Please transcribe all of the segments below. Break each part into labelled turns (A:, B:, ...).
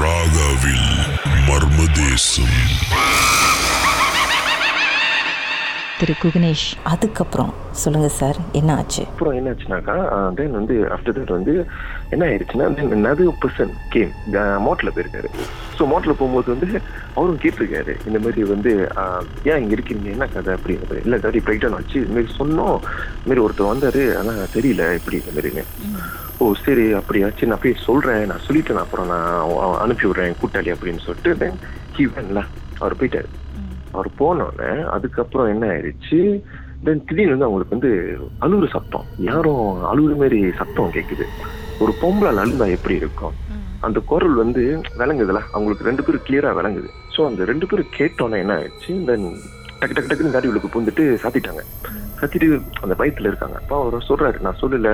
A: ராகாவில் மர்மதேசம்.
B: திரு குகனேஷ் அதுக்கப்புறம் சொல்லுங்க சார் என்ன ஆச்சு?
C: அப்புறம் என்னாச்சுனாக்கா தென் வந்து ஆஃப்டர் தட் வந்து என்ன ஆயிடுச்சுன்னா தென் another பர்சன் கேம் மோட்டில் போயிருக்காரு. ஸோ மோட்டில் போகும்போது வந்து அவரும் கேட்டிருக்காரு இந்த மாதிரி வந்து ஏன் இங்கே இருக்கீங்க? என்ன கதை அப்படிங்கிறது இல்லை டாடி பிரைட்டன் ஆச்சு. இது மாதிரி சொன்னோம். இந்த மாதிரி ஒருத்தர் வந்தாரு. ஆனால் தெரியல எப்படி இந்த மாதிரின்னு. ஓ சரி அப்படியாச்சு. நான் போய் சொல்கிறேன் நான் சொல்லிட்டேன். அப்புறம் நான் அனுப்பி விடுறேன் கூட்டாளி அப்படின்னு சொல்லிட்டு. தென் ஹீவன்ல அவர் போயிட்டாரு. அவர் போனோடனே அதுக்கப்புறம் என்ன ஆயிடுச்சு? தென் திடீர்னு வந்து அவங்களுக்கு வந்து அழுகுற சத்தம். யாரும் அழுகுற மாதிரி சத்தம் கேட்குது ஒரு பொம்பளை அழுந்தா எப்படி இருக்கும்? அந்த குரல் வந்து விளங்குதுல. அவங்களுக்கு ரெண்டு பேரும் கிளியரா விளங்குது. ஸோ அந்த ரெண்டு பேரும் கேட்டோன்னே என்ன ஆயிடுச்சு? தென் டக்கு டக்கு டக்குன்னு காடி உள்ளுக்கு பூந்துட்டு சாத்திட்டாங்க. சாத்திட்டு அந்த பயத்துல இருக்காங்க. அப்பா அவர் சொல்றாரு நான் சொல்லல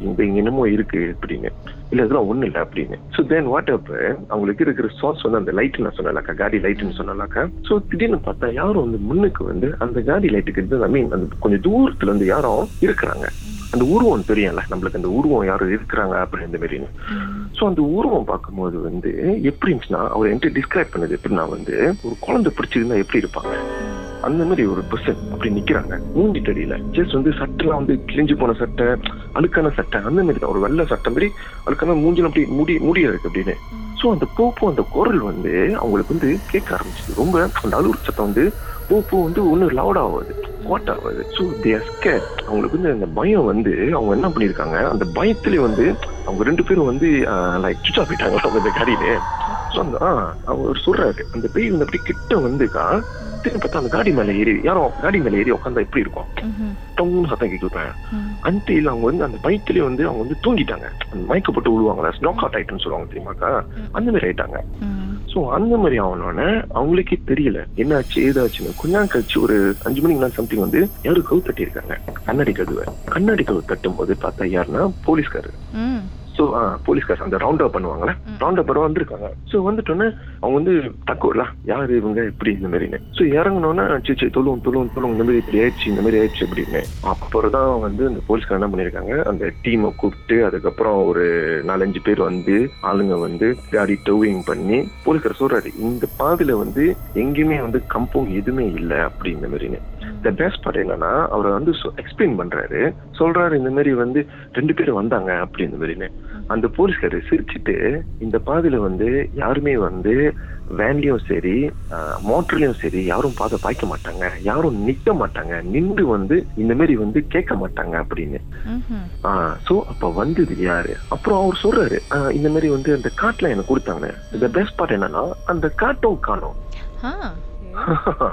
C: இங்க இங்க என்னமோ இருக்கு அப்படின்னு. இல்ல இதெல்லாம் ஒண்ணு இல்ல அப்படின்னு. ஸோ தென் வாட் அப் அவங்களுக்கு இருக்கிற சோர்ஸ் வந்து அந்த லைட் நான் சொன்னலாக்கா காடி லைட்னு சொன்னலாக்கா ஸோ திடீர்னு பார்த்தா யாரும் வந்து முன்னுக்கு வந்து அந்த காடி லைட்டுக்கு ஐ மீன் அந்த கொஞ்சம் தூரத்துல இருந்து யாரும் இருக்கிறாங்க. அந்த உருவம் தெரியும்ல நம்மளுக்கு அந்த உருவம் யாரும் இருக்கிறாங்க அப்படின்ற இந்த மாதிரின்னு. ஸோ அந்த உருவம் பார்க்கும்போது வந்து எப்படி இருந்துச்சுன்னா அவர் என்கிட்ட டிஸ்கிரைப் பண்ணது எப்படின்னா வந்து ஒரு குழந்தை பிடிச்சிருந்தா எப்படி இருப்பாங்க? அந்த மாதிரி ஒரு பர்சன் அப்படி நிக்கிறாங்க. மூஞ்சி தெரியல. ஜஸ்ட் வந்து சட்டைலாம் வந்து கிழிஞ்சு போன சட்டை அழுக்கான சட்டை அந்த மாதிரி தான். ஒரு வெள்ளை சட்டை மாதிரி அழுக்கான மூஞ்சில அப்படி முடி முடியா இருக்கு அப்படின்னு. ஸோ அந்த போப்போ அந்த குரல் வந்து அவங்களுக்கு வந்து கேட்க ஆரம்பிச்சது. ரொம்ப அந்த அழுகுற சத்தம் வந்து போப்போ வந்து ஒன்றும் லவுட் ஆகாது வாட் ஆகாது. ஸோ தேஸ்கே அவங்களுக்கு வந்து அந்த பயம் வந்து அவங்க என்ன பண்ணியிருக்காங்க அந்த பயத்திலே வந்து அவங்க ரெண்டு பேரும் வந்து லைக் சுச்சா போயிட்டாங்க அவங்க இந்த கடையிலே. ஸோ அந்த ஆ அவர் சொல்றாரு. அந்த பேய் வந்து அப்படி கிட்ட வந்துக்கா திரும்பி பார்த்தா அந்த காடி மேல ஏறி யாரும் காடி மேல ஏறி உட்காந்தா எப்படி இருக்கும் டொங்னு சத்தம் கேட்குறேன் அன்டில் அவங்க வந்து அந்த பைக்லயே வந்து அவங்க வந்து தூங்கிட்டாங்க அந்த மயக்கப்பட்டு விழுவாங்களா ஸ்னாக் அவுட் ஆயிட்டுன்னு சொல்லுவாங்க தெரியுமாக்கா அந்த மாதிரி ஆயிட்டாங்க ஸோ அந்த மாதிரி ஆனோடனே அவங்களுக்கே தெரியல என்னாச்சு ஏதாச்சுன்னு கொஞ்ச நாள் கழிச்சு ஒரு அஞ்சு மணிக்கு நான் சம்திங் வந்து யாரும் கவு தட்டியிருக்காங்க கண்ணாடி கதவை கண்ணாடி கதவு தட்டும் போது பார்த்தா யாருன்னா போலீஸ்காரர் ஸோ போலீஸ்கார் அந்த ரவுண்ட் அப் பண்ணுவாங்கல்ல? ரவுண்ட் அப் வந்திருக்காங்க. ஸோ வந்துட்டோன்னே அவங்க வந்து தக்கோல யாரு இவங்க? இப்படி இந்த மாதிரின்னு. ஸோ இறங்கினோன்னா சரி தொழுவும் தொழுவும் தொழுவும் இந்த மாதிரி இப்படி ஆயிடுச்சு இந்த மாதிரி ஆயிடுச்சு அப்படின்னு. அப்புறம் தான் வந்து அந்த போலீஸ்கார் என்ன பண்ணியிருக்காங்க அந்த டீமை கூப்பிட்டு அதுக்கப்புறம் ஒரு நாலஞ்சு பேர் வந்து ஆளுங்க வந்து காடி டோவிங் பண்ணி போலீஸ்கார் சொல்றாரு இந்த பாதையில வந்து எங்கேயுமே வந்து கம்பவுண்ட் எதுவுமே இல்லை அப்படி இந்த மாதிரின்னு. த பெஸ்ட் பார்ட் என்னன்னா அவர் வந்து எக்ஸ்பிளைன் பண்றாரு. சொல்றாரு இந்த மாதிரி வந்து ரெண்டு பேரும் வந்தாங்க அப்படி இந்த மாதிரின்னு. அந்த போலீஸ்காரு சிரிச்சுட்டு இந்த பாதையில வந்து யாருமே வந்து வேன்லயும் சரி மோட்டர்லயும் சரி யாரும் பாதை பாய்க்க மாட்டாங்க. யாரும் நிக்க மாட்டாங்க. நின்று வந்து இந்த மாதிரி வந்து கேட்க மாட்டாங்க அப்படின்னு. சோ அப்ப வந்தது யாரு? அப்புறம் அவர் சொல்றாரு இந்த மாதிரி வந்து அந்த காட்டுல எனக்கு கொடுத்தாங்க. இந்த பெஸ்ட் பார்ட் என்னன்னா அந்த காட்டும் காணும்.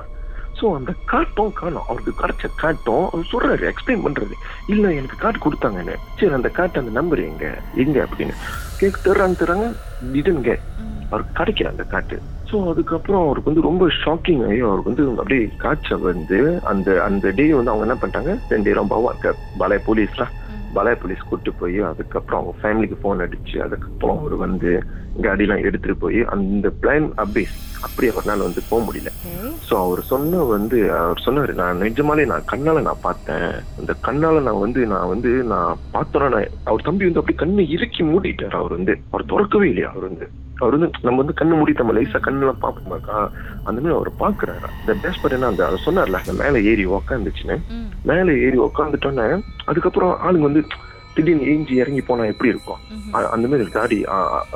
C: ஸோ அந்த காட்டும் காணும். அவருக்கு கிடைச்ச காட்டும் அவர் சொல்றாரு எக்ஸ்பிளைன் பண்றது. இல்ல எனக்கு காட்டு கொடுத்தாங்கன்னு. சரி அந்த காட்டு அந்த நம்பர் எங்க? எங்க அப்படின்னு. கேக்கு தர்றாங்க தர்றாங்க இதுங்க அவருக்கு கிடைக்கல அந்த காட்டு. ஸோ அதுக்கப்புறம் அவருக்கு வந்து ரொம்ப ஷாக்கிங் ஆகி அவருக்கு வந்து அப்படியே காய்ச்ச வந்து அந்த அந்த டே வந்து அவங்க என்ன பண்ணிட்டாங்க? ரெண்டு ரொம்ப இருக்க பலாய் போலீஸ்லாம். பலாய் போலீஸ் கூட்டு போய் அதுக்கப்புறம் அவங்க ஃபேமிலிக்கு ஃபோன் அடிச்சு அதுக்கப்புறம் அவர் வந்து காடிலாம் எடுத்துட்டு போய் அந்த பிளான் அப்படியே அப்படி அவரால் வந்து போக முடியல. ஸோ அவர் சொன்ன வந்து அவர் சொன்னாரு நான் நிஜமாலே நான் கண்ணால நான் பார்த்தேன். அந்த கண்ணால நான் வந்து நான் வந்து நான் பார்த்தோன்னா நான் அவர் தம்பி வந்து அப்படி கண்ணு இறுக்கி மூடிட்டார் அவர் வந்து. அவர் திறக்கவே இல்லையா அவர் வந்து. அவர் வந்து நம்ம வந்து கண்ணு மூடி நம்ம லைசா கண்ணெல்லாம் பார்ப்போமாக்கா அந்த மாதிரி அவர் பாக்குறாரு இந்த பேஸ் என்ன அந்த அவர் சொன்னார்ல அந்த மேல ஏறி உக்காந்துச்சுன்னு. மேல ஏறி உக்காந்துட்டோன்னே அதுக்கப்புறம் ஆளுங்க வந்து திடீர்னு ஏஞ்சி இறங்கி போனா எப்படி இருக்கும்? அந்த மாதிரி காடி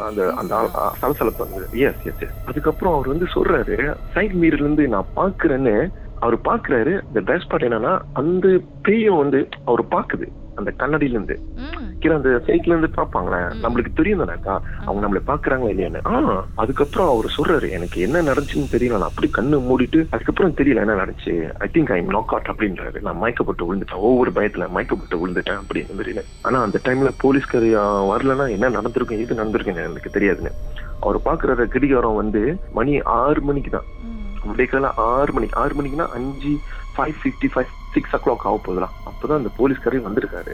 C: அந்த அந்த சலசலப்பு வந்து எஸ் எஸ் எஸ் அதுக்கப்புறம் அவர் வந்து சொல்றாரு சைட் மீர்ல இருந்து நான் பாக்குறேன்னு. அவர் பாக்குறாரு. இந்த பேஸ் பார்ட் என்னன்னா அந்த பேயும் வந்து அவர் பாக்குது அந்த கண்ணாடியில இருந்து. கீழே அந்த சைட்ல இருந்து பாப்பாங்களே நம்மளுக்கு தெரியும் தானேக்கா அவங்க நம்மள பாக்குறாங்களா இல்லையான்னு. ஆ அதுக்கப்புறம் அவர் சொல்றாரு எனக்கு என்ன நடந்துச்சுன்னு தெரியல. நான் அப்படி கண்ணு மூடிட்டு அதுக்கப்புறம் தெரியல என்ன நடந்துச்சு. I think I knock out அப்படின்றாரு. நான் மயக்கப்பட்டு விழுந்துட்டேன். ஒவ்வொரு பயத்துல மயக்கப்பட்டு விழுந்துட்டேன் அப்படின்னு மாதிரி. ஆனா அந்த டைம்ல போலீஸ்கார் வரலன்னா என்ன நடந்திருக்கும் எது நடந்திருக்குன்னு எனக்கு தெரியாதுன்னு. அவர் பாக்குற கடிகாரம் வந்து மணி ஆறு மணிக்கு தான். அப்படியே காலை ஆறு மணி. ஆறு மணிக்குன்னா அஞ்சு five fifty five six o'clock ஆக போகுதுலாம் அப்பதான் அந்த போலீஸ்காரே வந்திருக்காரு.